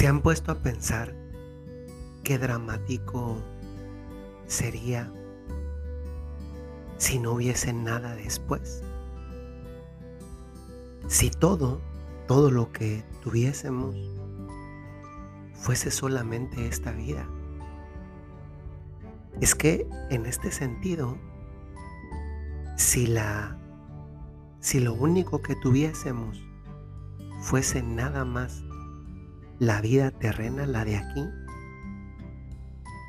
¿Se han puesto a pensar qué dramático sería si no hubiese nada después? Si todo, todo lo que tuviésemos fuese solamente esta vida. Es que en este sentido, si la si lo único que tuviésemos fuese nada más la vida terrena, la de aquí,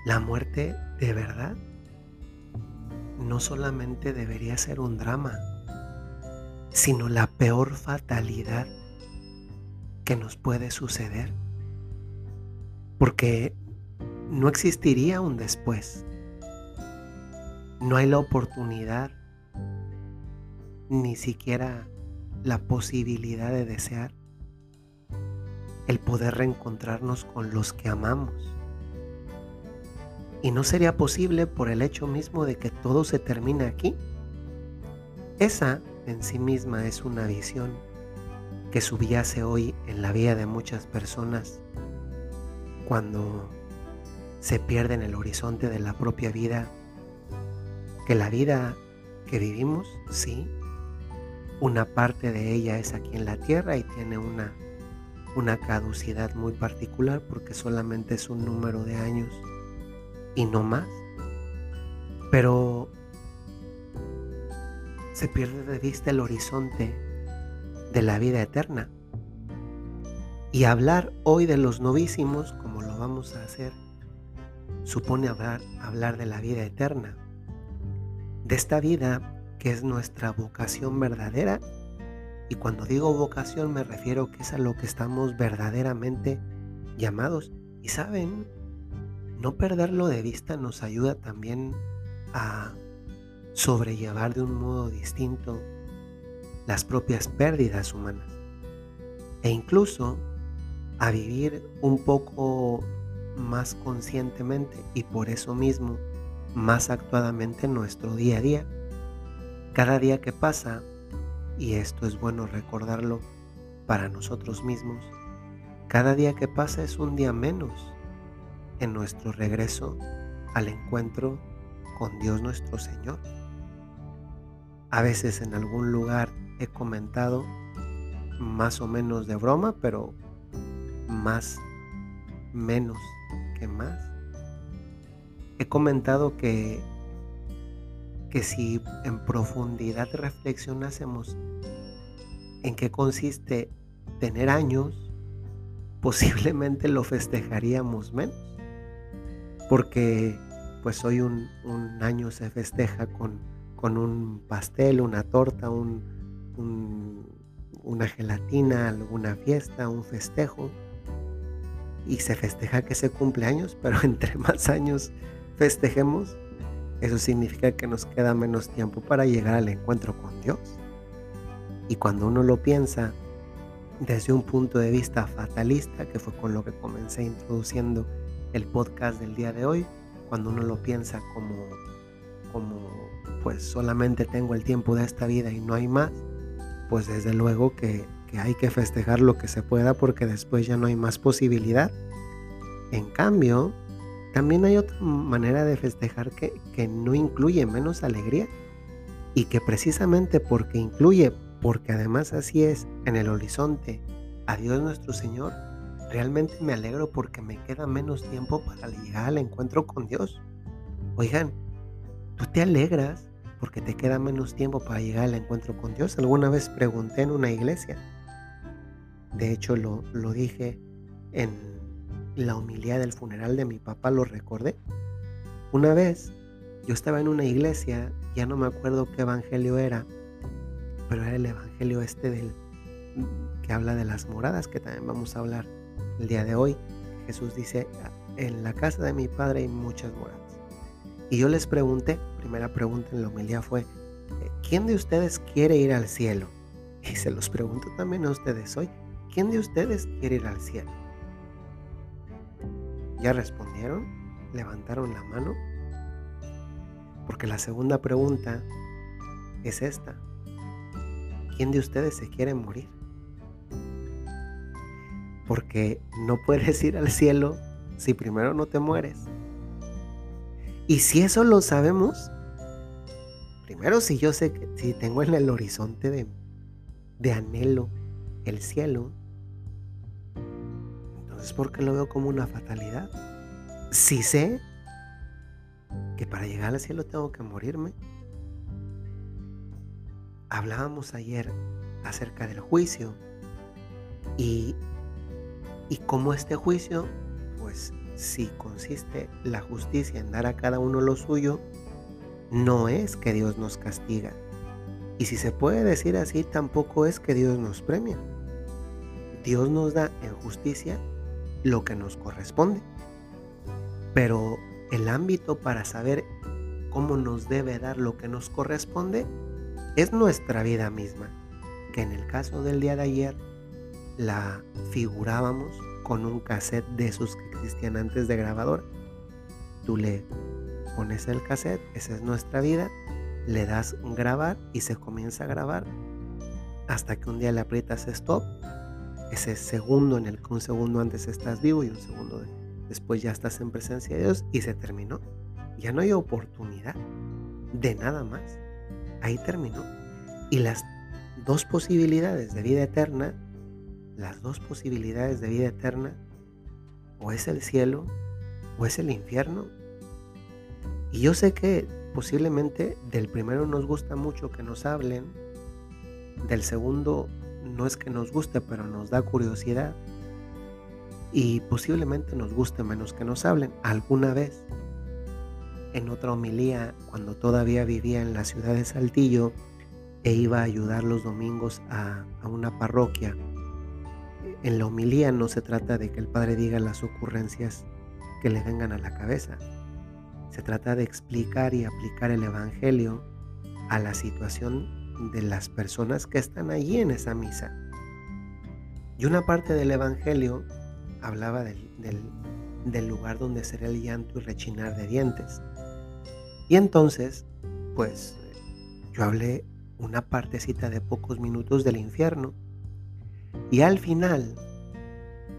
la muerte de verdad, no solamente debería ser un drama, sino la peor fatalidad que nos puede suceder. Porque no existiría un después. No hay la oportunidad, ni siquiera la posibilidad de desear el poder reencontrarnos con los que amamos. Y no sería posible por el hecho mismo de que todo se termina aquí. Esa en sí misma es una visión que subyace hoy en la vida de muchas personas cuando se pierde en el horizonte de la propia vida, que la vida que vivimos, sí, una parte de ella es aquí en la tierra y tiene una una caducidad muy particular porque solamente es un número de años y no más. Pero se pierde de vista el horizonte de la vida eterna. Y hablar hoy de los novísimos, como lo vamos a hacer, supone hablar, hablar de la vida eterna, de esta vida que es nuestra vocación verdadera y cuando digo vocación me refiero que es a lo que estamos verdaderamente llamados. Y saben, no perderlo de vista nos ayuda también a sobrellevar de un modo distinto las propias pérdidas humanas. E incluso a vivir un poco más conscientemente y por eso mismo más actuadamente nuestro día a día. Cada día que pasa y esto es bueno recordarlo para nosotros mismos, cada día que pasa es un día menos en nuestro regreso al encuentro con Dios nuestro Señor. A veces en algún lugar he comentado más o menos de broma, pero más menos que más. He comentado que que si en profundidad reflexionásemos en qué consiste tener años, posiblemente lo festejaríamos menos. Porque pues hoy un, año se festeja con, con, un pastel, una torta, un, una gelatina, alguna fiesta, un festejo. Y se festeja que se cumple años, pero entre más años festejemos, eso significa que nos queda menos tiempo para llegar al encuentro con Dios. Y cuando uno lo piensa desde un punto de vista fatalista, que fue con lo que comencé introduciendo el podcast del día de hoy, cuando uno lo piensa como, como pues solamente tengo el tiempo de esta vida y no hay más, pues desde luego que, que hay que festejar lo que se pueda porque después ya no hay más posibilidad. En cambio, también hay otra manera de festejar que, no incluye menos alegría y que precisamente porque incluye, porque además así es en el horizonte, a Dios nuestro Señor, realmente me alegro porque me queda menos tiempo para llegar al encuentro con Dios. Oigan, ¿tú te alegras porque te queda menos tiempo para llegar al encuentro con Dios? Alguna vez pregunté en una iglesia. De hecho, lo, lo dije en la humildad del funeral de mi papá lo recordé. Una vez yo estaba en una iglesia, ya no me acuerdo qué evangelio era, pero era el evangelio este del que habla de las moradas, que también vamos a hablar el día de hoy. Jesús dice, en la casa de mi padre hay muchas moradas. Y yo les pregunté, primera pregunta en la humildad fue, ¿quién de ustedes quiere ir al cielo? Y se los pregunto también a ustedes hoy, ¿quién de ustedes quiere ir al cielo? ¿Ya respondieron? ¿Levantaron la mano? Porque la segunda pregunta es esta. ¿Quién de ustedes se quiere morir? porque no puedes ir al cielo si primero no te mueres. Y si eso lo sabemos, primero si yo sé que si tengo en el horizonte de, de anhelo el cielo, entonces ¿por qué lo veo como una fatalidad? Si sé que para llegar al cielo tengo que morirme. Hablábamos ayer acerca del juicio y, y cómo este juicio, pues si consiste la justicia en dar a cada uno lo suyo, no es que Dios nos castiga. Y si se puede decir así, tampoco es que Dios nos premia. Dios nos da en justicia lo que nos corresponde. Pero el ámbito para saber cómo nos debe dar lo que nos corresponde es nuestra vida misma, que en el caso del día de ayer la figurábamos con un cassette de esos que existían antes de grabador. Tú le pones el cassette, esa es nuestra vida, le das grabar y se comienza a grabar hasta que un día le aprietas stop, ese segundo en el que un segundo antes estás vivo y un segundo de Después ya estás en presencia de Dios y se terminó. Ya no hay oportunidad de nada más. Ahí terminó. Y las dos posibilidades de vida eterna, las dos posibilidades de vida eterna, o es el cielo o es el infierno. Y yo sé que posiblemente del primero nos gusta mucho que nos hablen, del segundo no es que nos guste, pero nos da curiosidad y posiblemente nos guste menos que nos hablen alguna vez. En otra homilía, cuando todavía vivía en la ciudad de Saltillo e iba a ayudar los domingos a, una parroquia, en la homilía no se trata de que el Padre diga las ocurrencias que le vengan a la cabeza. Se trata de explicar y aplicar el Evangelio a la situación de las personas que están allí en esa misa. Y una parte del Evangelio hablaba del, lugar donde será el llanto y rechinar de dientes. Y entonces, pues yo hablé una partecita de pocos minutos del infierno. Y al final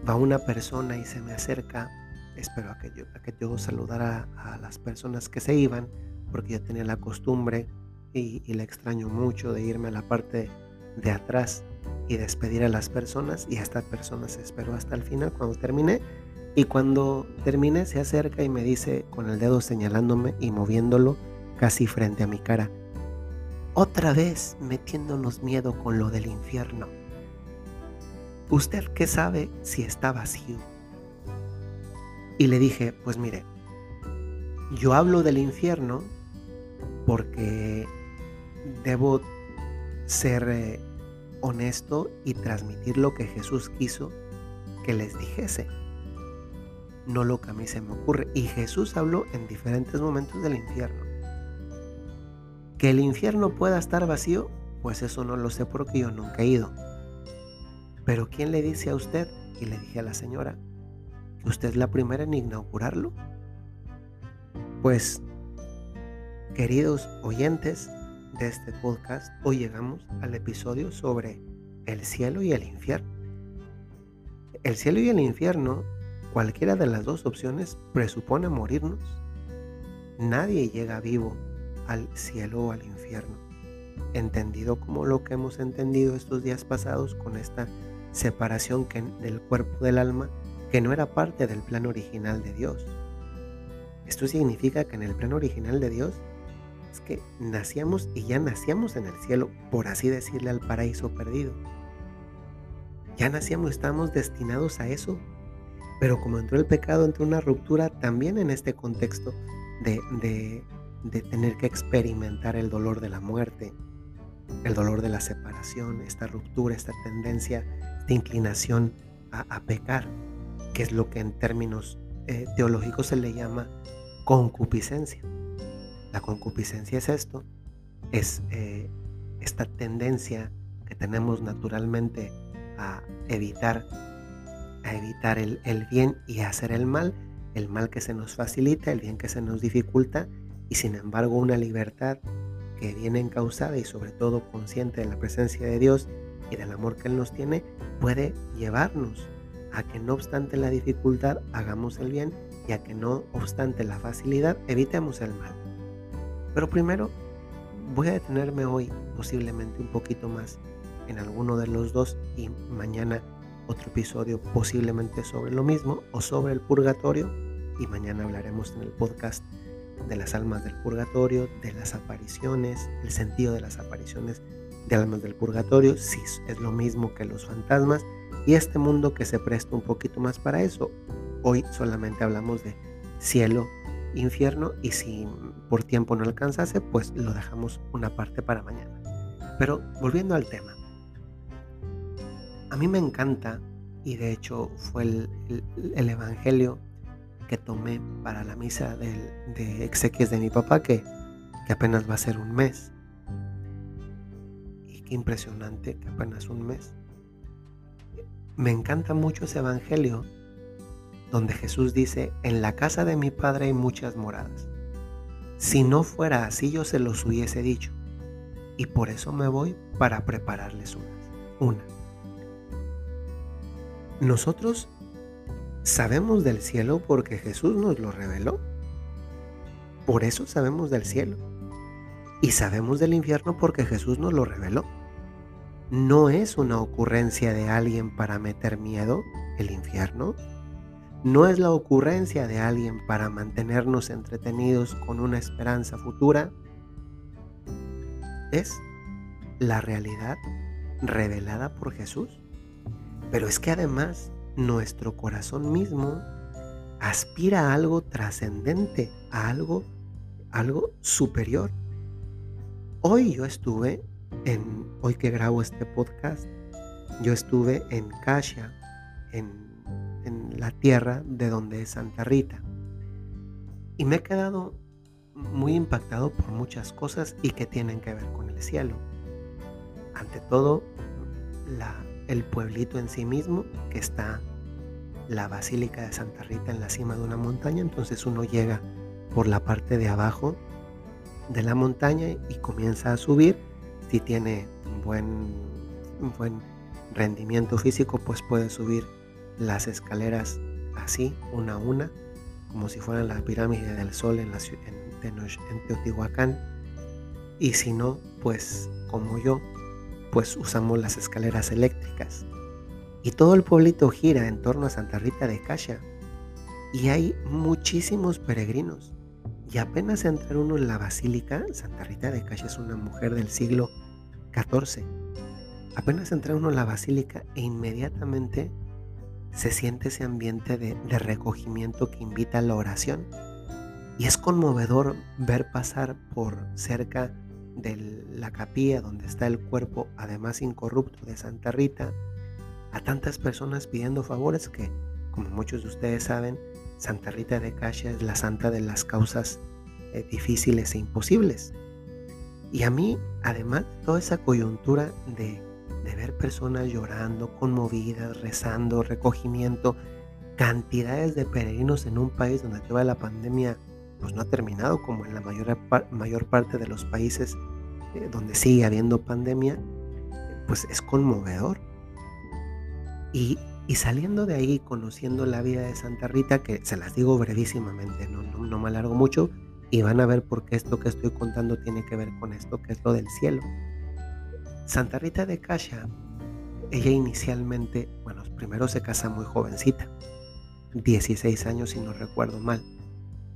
va una persona y se me acerca. Espero a que yo, a que yo saludara a las personas que se iban, porque yo tenía la costumbre y, y la extraño mucho de irme a la parte de atrás y despedir a las personas y esta persona se esperó hasta el final cuando terminé y cuando terminé se acerca y me dice con el dedo señalándome y moviéndolo casi frente a mi cara, otra vez metiéndonos miedo con lo del infierno. ¿Usted qué sabe si está vacío? Y le dije, pues mire, yo hablo del infierno porque debo ser eh, honesto y transmitir lo que Jesús quiso que les dijese, no lo que a mí se me ocurre. Y Jesús habló en diferentes momentos del infierno. Que el infierno pueda estar vacío, pues eso no lo sé porque yo nunca he ido. Pero ¿quién le dice a usted? Y le dije a la señora, usted es la primera en inaugurarlo. Pues, queridos oyentes, de este podcast, hoy llegamos al episodio sobre el cielo y el infierno. El cielo y el infierno, cualquiera de las dos opciones, presupone morirnos. Nadie llega vivo al cielo o al infierno, entendido como lo que hemos entendido estos días pasados con esta separación del cuerpo del alma que no era parte del plan original de Dios. Esto significa que en el plan original de Dios es que nacíamos y ya nacíamos en el cielo, por así decirle, al paraíso perdido. Ya nacíamos, estamos destinados a eso. Pero como entró el pecado, entró una ruptura también en este contexto de, de, tener que experimentar el dolor de la muerte, el dolor de la separación, esta ruptura, esta tendencia, esta inclinación a, pecar, que es lo que en términos eh, teológicos se le llama concupiscencia. La concupiscencia es esto, es eh, esta tendencia que tenemos naturalmente a evitar, a evitar el, el bien y a hacer el mal, el mal que se nos facilita, el bien que se nos dificulta, y sin embargo una libertad que viene encausada y sobre todo consciente de la presencia de Dios y del amor que Él nos tiene, puede llevarnos a que no obstante la dificultad hagamos el bien y a que no obstante la facilidad evitemos el mal. Pero primero voy a detenerme hoy posiblemente un poquito más en alguno de los dos y mañana otro episodio posiblemente sobre lo mismo o sobre el purgatorio y mañana hablaremos en el podcast de las almas del purgatorio, de las apariciones, el sentido de las apariciones de almas del purgatorio, si es lo mismo que los fantasmas y este mundo que se presta un poquito más para eso. Hoy solamente hablamos de cielo, infierno y si por tiempo no alcanzase, pues lo dejamos una parte para mañana. Pero volviendo al tema, a mí me encanta y de hecho fue el, evangelio que tomé para la misa de, exequias de mi papá que, que apenas va a ser un mes. Y qué impresionante que apenas un mes. Me encanta mucho ese evangelio donde Jesús dice, en la casa de mi Padre hay muchas moradas. Si no fuera así yo se los hubiese dicho. Y por eso me voy para prepararles unas. Una. Nosotros sabemos del cielo porque Jesús nos lo reveló. Por eso sabemos del cielo. Y sabemos del infierno porque Jesús nos lo reveló. No es una ocurrencia de alguien para meter miedo, el infierno, no es la ocurrencia de alguien para mantenernos entretenidos con una esperanza futura, es la realidad revelada por Jesús. Pero es que además nuestro corazón mismo aspira a algo trascendente, a algo, algo superior. Hoy yo estuve en, hoy que grabo este podcast, yo estuve en Kasia, en en la tierra de donde es Santa Rita. Y me he quedado muy impactado por muchas cosas y que tienen que ver con el cielo. Ante todo, el pueblito en sí mismo, que está la Basílica de Santa Rita en la cima de una montaña, entonces uno llega por la parte de abajo de la montaña y comienza a subir. Si tiene un buen, buen rendimiento físico, pues puede subir las escaleras así, una a una, como si fueran la pirámide del sol en, la, en, en Teotihuacán. Y si no, pues como yo, pues usamos las escaleras eléctricas. Y todo el pueblito gira en torno a Santa Rita de Cacha. Y hay muchísimos peregrinos. Y apenas entra uno en la basílica, Santa Rita de Cacha es una mujer del siglo XIV. Apenas entra uno en la basílica e inmediatamente se siente ese ambiente de, recogimiento que invita a la oración. Y es conmovedor ver pasar por cerca de la capilla donde está el cuerpo, además incorrupto, de Santa Rita, a tantas personas pidiendo favores que, como muchos de ustedes saben, Santa Rita de Casia es la santa de las causas eh, difíciles e imposibles. Y a mí, además, toda esa coyuntura de de ver personas llorando, conmovidas, rezando, recogimiento, cantidades de peregrinos en un país donde toda la pandemia pues no ha terminado, como en la mayor, mayor parte de los países eh, donde sigue habiendo pandemia, pues es conmovedor. Y, saliendo de ahí, conociendo la vida de Santa Rita, que se las digo brevísimamente, no, no, no me alargo mucho, y van a ver por qué esto que estoy contando tiene que ver con esto, que es lo del cielo. Santa Rita de Cacha, ella inicialmente, bueno, primero se casa muy jovencita, 16 años si no recuerdo mal,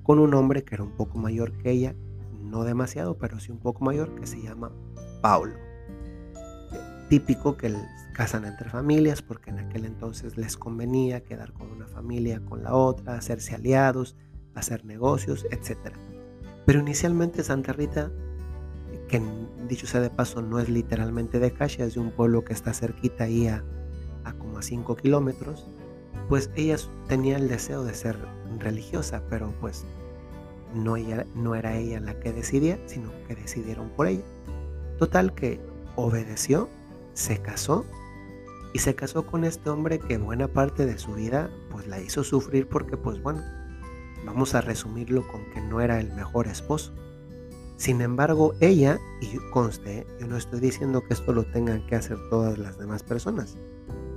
con un hombre que era un poco mayor que ella, no demasiado, pero sí un poco mayor, que se llama Paulo. Típico que casan entre familias porque en aquel entonces les convenía quedar con una familia, con la otra, hacerse aliados, hacer negocios, etc. Pero inicialmente Santa Rita que dicho sea de paso no es literalmente de Casia, es de un pueblo que está cerquita ahí a, como a 5 kilómetros, pues ella tenía el deseo de ser religiosa, pero pues no, no era ella la que decidía, sino que decidieron por ella. Total que obedeció, se casó y se casó con este hombre que buena parte de su vida pues la hizo sufrir porque pues bueno, vamos a resumirlo con que no era el mejor esposo. Sin embargo, ella, y conste, yo no estoy diciendo que esto lo tengan que hacer todas las demás personas.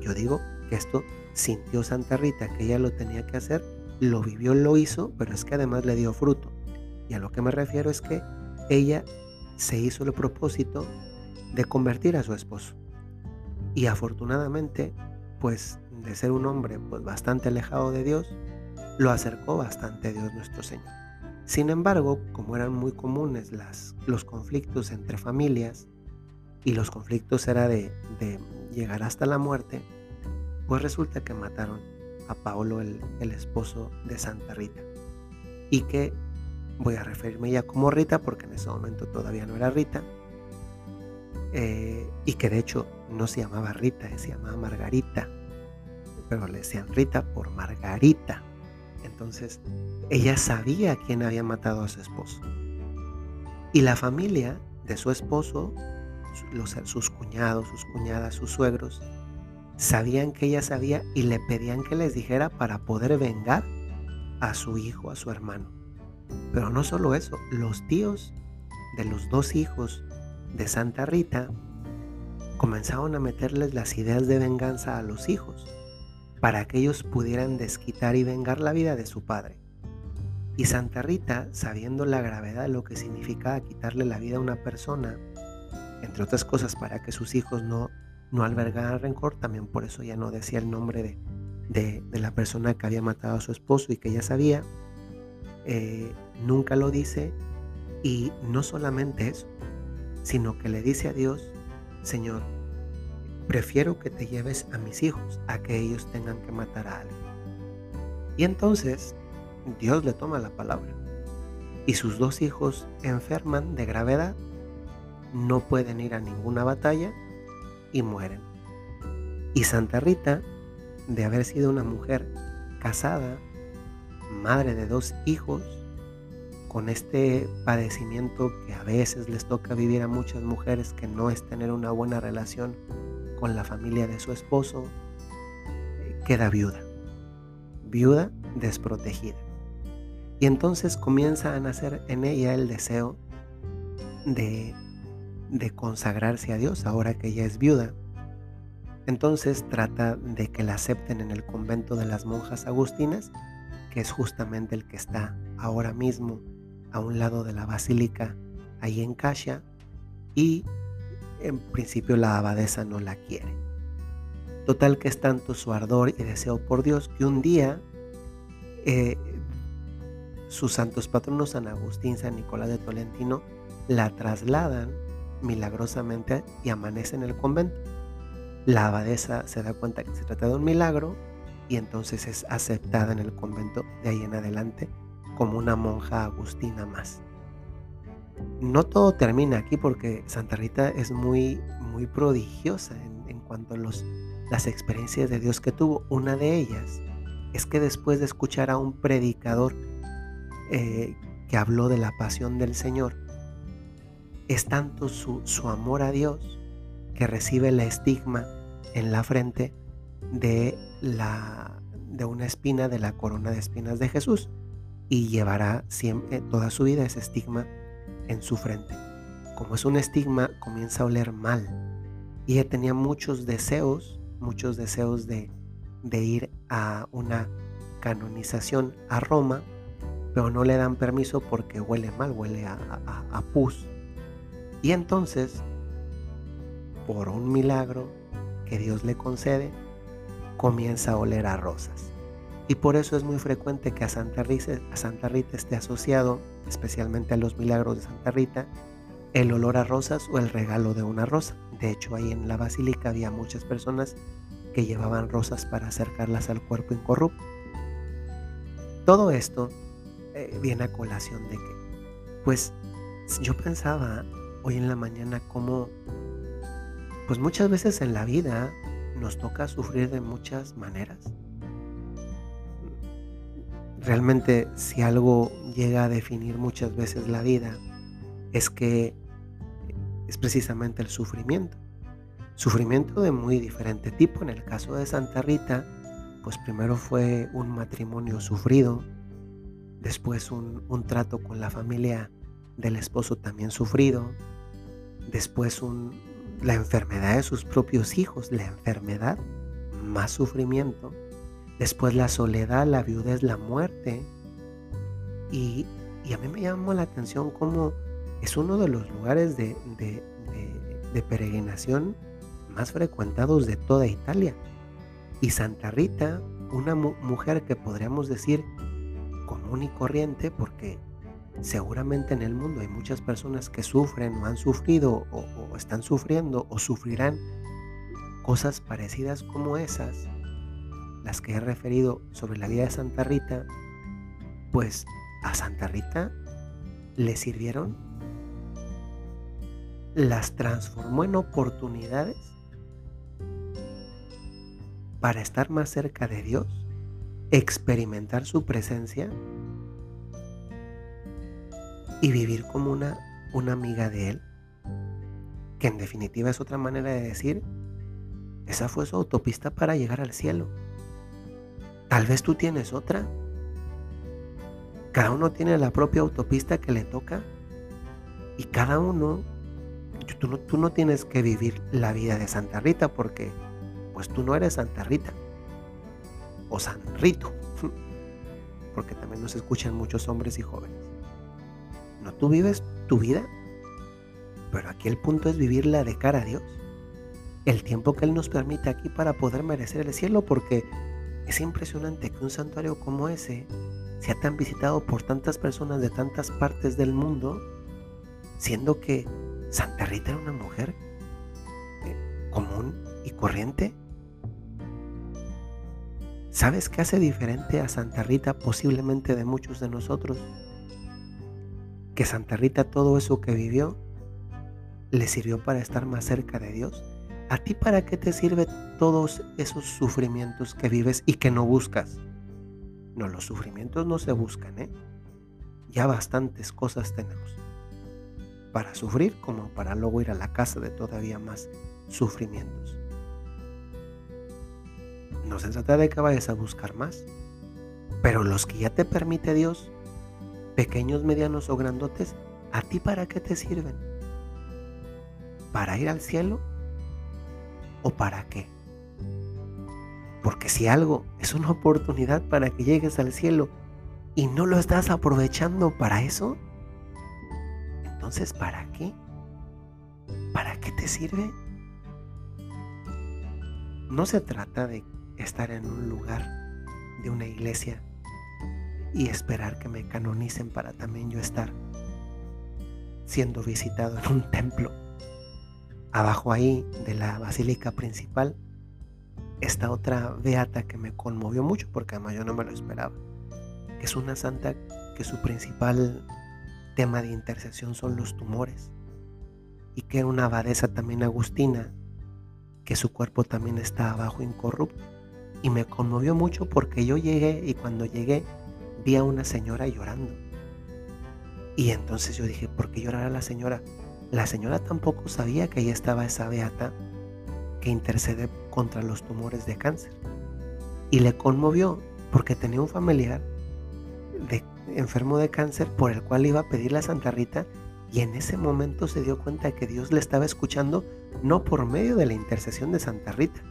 Yo digo que esto sintió Santa Rita que ella lo tenía que hacer, lo vivió, lo hizo, pero es que además le dio fruto. Y a lo que me refiero es que ella se hizo el propósito de convertir a su esposo. Y afortunadamente, pues de ser un hombre pues bastante alejado de Dios, lo acercó bastante a Dios nuestro Señor. Sin embargo, como eran muy comunes los conflictos entre familias, y los conflictos era de, llegar hasta la muerte, pues resulta que mataron a Paolo, el, esposo de Santa Rita. Y que voy a referirme ya como Rita, porque en ese momento todavía no era Rita. Eh, y que de hecho no se llamaba Rita, se llamaba Margarita. Pero le decían Rita por Margarita. Entonces, ella sabía quién había matado a su esposo. Y la familia de su esposo, sus cuñados, sus cuñadas, sus suegros, sabían que ella sabía y le pedían que les dijera para poder vengar a su hijo, a su hermano. Pero no solo eso, los tíos de los dos hijos de Santa Rita comenzaron a meterles las ideas de venganza a los hijos para que ellos pudieran desquitar y vengar la vida de su padre. Y Santa Rita, sabiendo la gravedad de lo que significaba quitarle la vida a una persona, entre otras cosas para que sus hijos no, no albergaran rencor, también por eso ya no decía el nombre de, de, la persona que había matado a su esposo y que ya sabía, eh, nunca lo dice y no solamente eso, sino que le dice a Dios, Señor, prefiero que te lleves a mis hijos a que ellos tengan que matar a alguien. Y entonces Dios le toma la palabra. Y sus dos hijos enferman de gravedad, no pueden ir a ninguna batalla y mueren. Y Santa Rita, de haber sido una mujer casada, madre de dos hijos, con este padecimiento que a veces les toca vivir a muchas mujeres, que no es tener una buena relación con la familia de su esposo, eh, queda viuda, viuda desprotegida. Y entonces comienza a nacer en ella el deseo de, de consagrarse a Dios ahora que ella es viuda. Entonces trata de que la acepten en el convento de las monjas agustinas, que es justamente el que está ahora mismo a un lado de la basílica, ahí en Casia, y en principio la abadesa no la quiere. Total que es tanto su ardor y deseo por Dios que un día eh, sus santos patronos San Agustín, San Nicolás de Tolentino, la trasladan milagrosamente y amanece en el convento. La abadesa se da cuenta que se trata de un milagro y entonces es aceptada en el convento de ahí en adelante como una monja agustina más no todo termina aquí porque Santa Rita es muy, muy prodigiosa en, cuanto a los, las experiencias de Dios que tuvo. Una de ellas es que después de escuchar a un predicador eh, que habló de la pasión del Señor, es tanto su, su amor a Dios que recibe el estigma en la frente de, la, de una espina de la corona de espinas de Jesús y llevará siempre toda su vida ese estigma en su frente. Como es un estigma, comienza a oler mal. Y ella tenía muchos deseos, muchos deseos de, ir a una canonización a Roma, pero no le dan permiso porque huele mal, huele a pus. Y entonces, por un milagro que Dios le concede, comienza a oler a rosas. Y por eso es muy frecuente que a Santa, Rita, esté asociado, especialmente a los milagros de Santa Rita, el olor a rosas o el regalo de una rosa. De hecho, ahí en la basílica había muchas personas que llevaban rosas para acercarlas al cuerpo incorrupto. Todo esto eh, viene a colación de que, pues yo pensaba hoy en la mañana cómo, pues muchas veces en la vida nos toca sufrir de muchas maneras realmente si algo llega a definir muchas veces la vida es que es precisamente el sufrimiento. Sufrimiento de muy diferente tipo. En el caso de Santa Rita, pues primero fue un matrimonio sufrido, después un, trato con la familia del esposo también sufrido, después la enfermedad de sus propios hijos, la enfermedad más sufrimiento, después la soledad, la viudez, la muerte. Y, a mí me llamó la atención cómo es uno de los lugares de, de peregrinación más frecuentados de toda Italia. Y Santa Rita, una mujer que podríamos decir común y corriente, porque seguramente en el mundo hay muchas personas que sufren o han sufrido o, están sufriendo o sufrirán cosas parecidas como esas, las que he referido sobre la vida de Santa Rita, pues a Santa Rita le sirvieron, las transformó en oportunidades para estar más cerca de Dios, experimentar su presencia y vivir como una, una amiga de Él, que en definitiva es otra manera de decir, esa fue su autopista para llegar al cielo. Tal vez tú tienes otra. Cada uno tiene la propia autopista que le toca y cada uno, tú no, tú no tienes que vivir la vida de Santa Rita porque pues tú no eres Santa Rita o San Rito, porque también nos escuchan muchos hombres y jóvenes. No, tú vives tu vida, pero aquí el punto es vivirla de cara a Dios. El tiempo que Él nos permite aquí para poder merecer el cielo, porque es impresionante que un santuario como ese sea tan visitado por tantas personas de tantas partes del mundo, siendo que Santa Rita era una mujer eh, común y corriente ¿Sabes qué hace diferente a Santa Rita posiblemente de muchos de nosotros? Que Santa Rita todo eso que vivió le sirvió para estar más cerca de Dios. ¿A ti para qué te sirve todos esos sufrimientos que vives y que no buscas? No, los sufrimientos no se buscan, ¿eh? Ya bastantes cosas tenemos. Para sufrir como para luego ir a la casa de todavía más sufrimientos. No se trata de que vayas a buscar más. Pero los que ya te permite Dios, pequeños, medianos o grandotes, ¿a ti para qué te sirven? ¿Para ir al cielo? ¿O para qué? Porque si algo es una oportunidad para que llegues al cielo y no lo estás aprovechando para eso, entonces ¿para qué? ¿Para qué te sirve? No se trata de estar en un lugar de una iglesia y esperar que me canonicen para también yo estar siendo visitado en un templo. Abajo ahí de la basílica principal está otra beata que me conmovió mucho porque además yo no me lo esperaba. Es una santa que su principal tema de intercesión son los tumores y que era una abadesa también agustina que su cuerpo también está abajo incorrupto y me conmovió mucho porque yo llegué y cuando llegué vi a una señora llorando. Y entonces yo dije, ¿por qué llorará la señora? La señora tampoco sabía que ahí estaba esa beata que intercede contra los tumores de cáncer. Y le conmovió porque tenía un familiar enfermo de cáncer por el cual iba a pedirle a Santa Rita y en ese momento se dio cuenta que Dios le estaba escuchando no por medio de la intercesión de Santa Rita,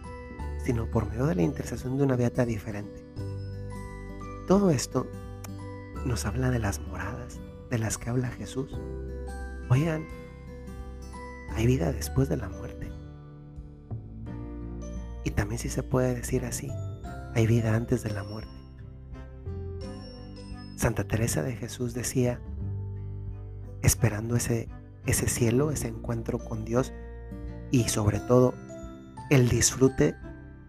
sino por medio de la intercesión de una beata diferente. Todo esto nos habla de las moradas de las que habla Jesús. Oigan, hay vida después de la muerte. Y también si se puede decir así, hay vida antes de la muerte. Santa Teresa de Jesús decía, esperando ese, ese cielo, ese encuentro con Dios y sobre todo el disfrute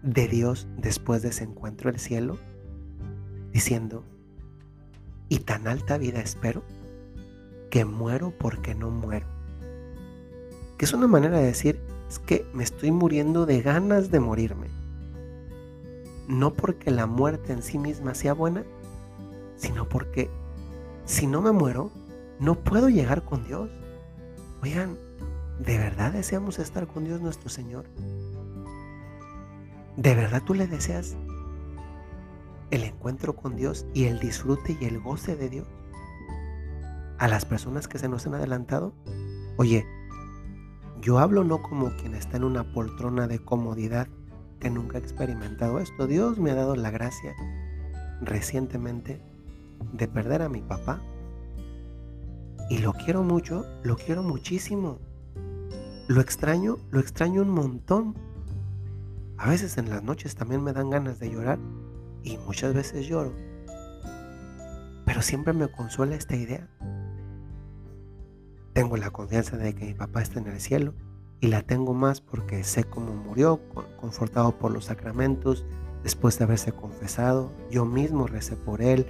de Dios después de ese encuentro el cielo, diciendo, y tan alta vida espero que muero porque no muero. Que es una manera de decir, es que me estoy muriendo de ganas de morirme. No porque la muerte en sí misma sea buena, sino porque si no me muero, no puedo llegar con Dios. Oigan, ¿de verdad deseamos estar con Dios nuestro Señor? ¿De verdad tú le deseas el encuentro con Dios y el disfrute y el goce de Dios? A las personas que se nos han adelantado, oye, yo hablo no como quien está en una poltrona de comodidad que nunca he experimentado esto. Dios me ha dado la gracia recientemente de perder a mi papá. Y lo quiero mucho, lo quiero muchísimo. Lo extraño, lo extraño un montón. A veces en las noches también me dan ganas de llorar y muchas veces lloro. Pero siempre me consuela esta idea. Tengo la confianza de que mi papá está en el cielo y la tengo más porque sé cómo murió, confortado por los sacramentos, después de haberse confesado, yo mismo recé por él,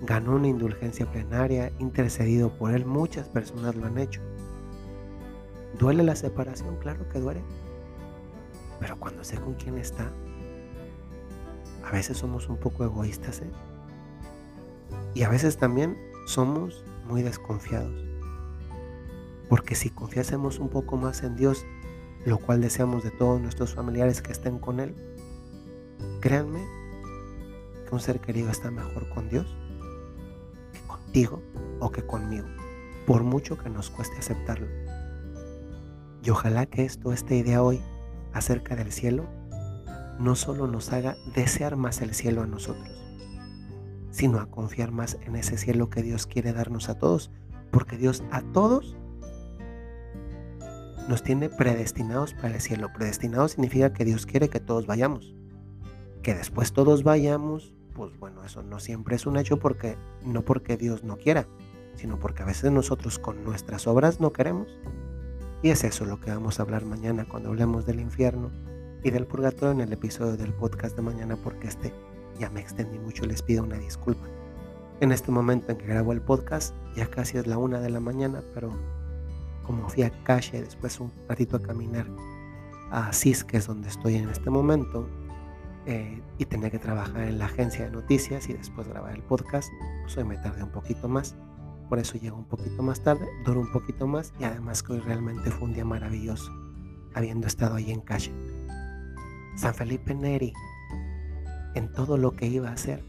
ganó una indulgencia plenaria, intercedido por él, muchas personas lo han hecho. ¿Duele la separación? Claro que duele. Pero cuando sé con quién está, veces somos un poco egoístas, ¿eh? Y a veces también somos muy desconfiados. Porque si confiásemos un poco más en Dios, lo cual deseamos de todos nuestros familiares que estén con Él, créanme que un ser querido está mejor con Dios que contigo o que conmigo, por mucho que nos cueste aceptarlo. Y ojalá que esto, esta idea hoy acerca del cielo, no solo nos haga desear más el cielo a nosotros, sino a confiar más en ese cielo que Dios quiere darnos a todos, porque Dios a todos nos tiene predestinados para el cielo. Predestinado significa que Dios quiere que todos vayamos. Que después todos vayamos, pues bueno, eso no siempre es un hecho porque no porque Dios no quiera, sino porque a veces nosotros con nuestras obras no queremos. Y es eso lo que vamos a hablar mañana cuando hablemos del infierno y del purgatorio en el episodio del podcast de mañana porque este ya me extendí mucho, les pido una disculpa. En este momento en que grabo el podcast ya casi es la una de la mañana, pero como fui a calle después un ratito a caminar a CIS, que es donde estoy en este momento, eh, y tenía que trabajar en la agencia de noticias y después grabar el podcast, pues hoy me tardé un poquito más. Por eso llego un poquito más tarde, duro un poquito más y además que hoy realmente fue un día maravilloso, habiendo estado ahí en calle. San Felipe Neri, en todo lo que iba a hacer,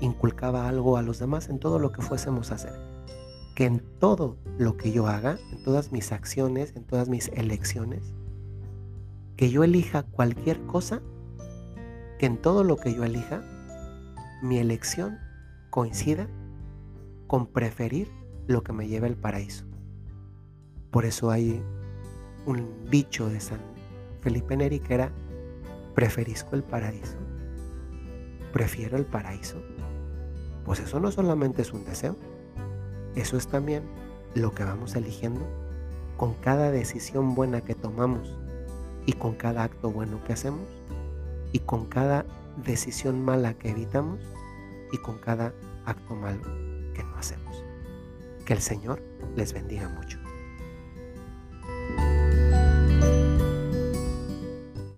inculcaba algo a los demás en todo lo que fuésemos a hacer. Que en todo lo que yo haga, en todas mis acciones, en todas mis elecciones, que yo elija cualquier cosa, que en todo lo que yo elija, mi elección coincida con preferir lo que me lleve al paraíso. Por eso hay un dicho de San Felipe Neri que era, preferisco el paraíso, prefiero el paraíso. Pues eso no solamente es un deseo, eso es también lo que vamos eligiendo con cada decisión buena que tomamos y con cada acto bueno que hacemos y con cada decisión mala que evitamos y con cada acto malo que no hacemos. Que el Señor les bendiga mucho.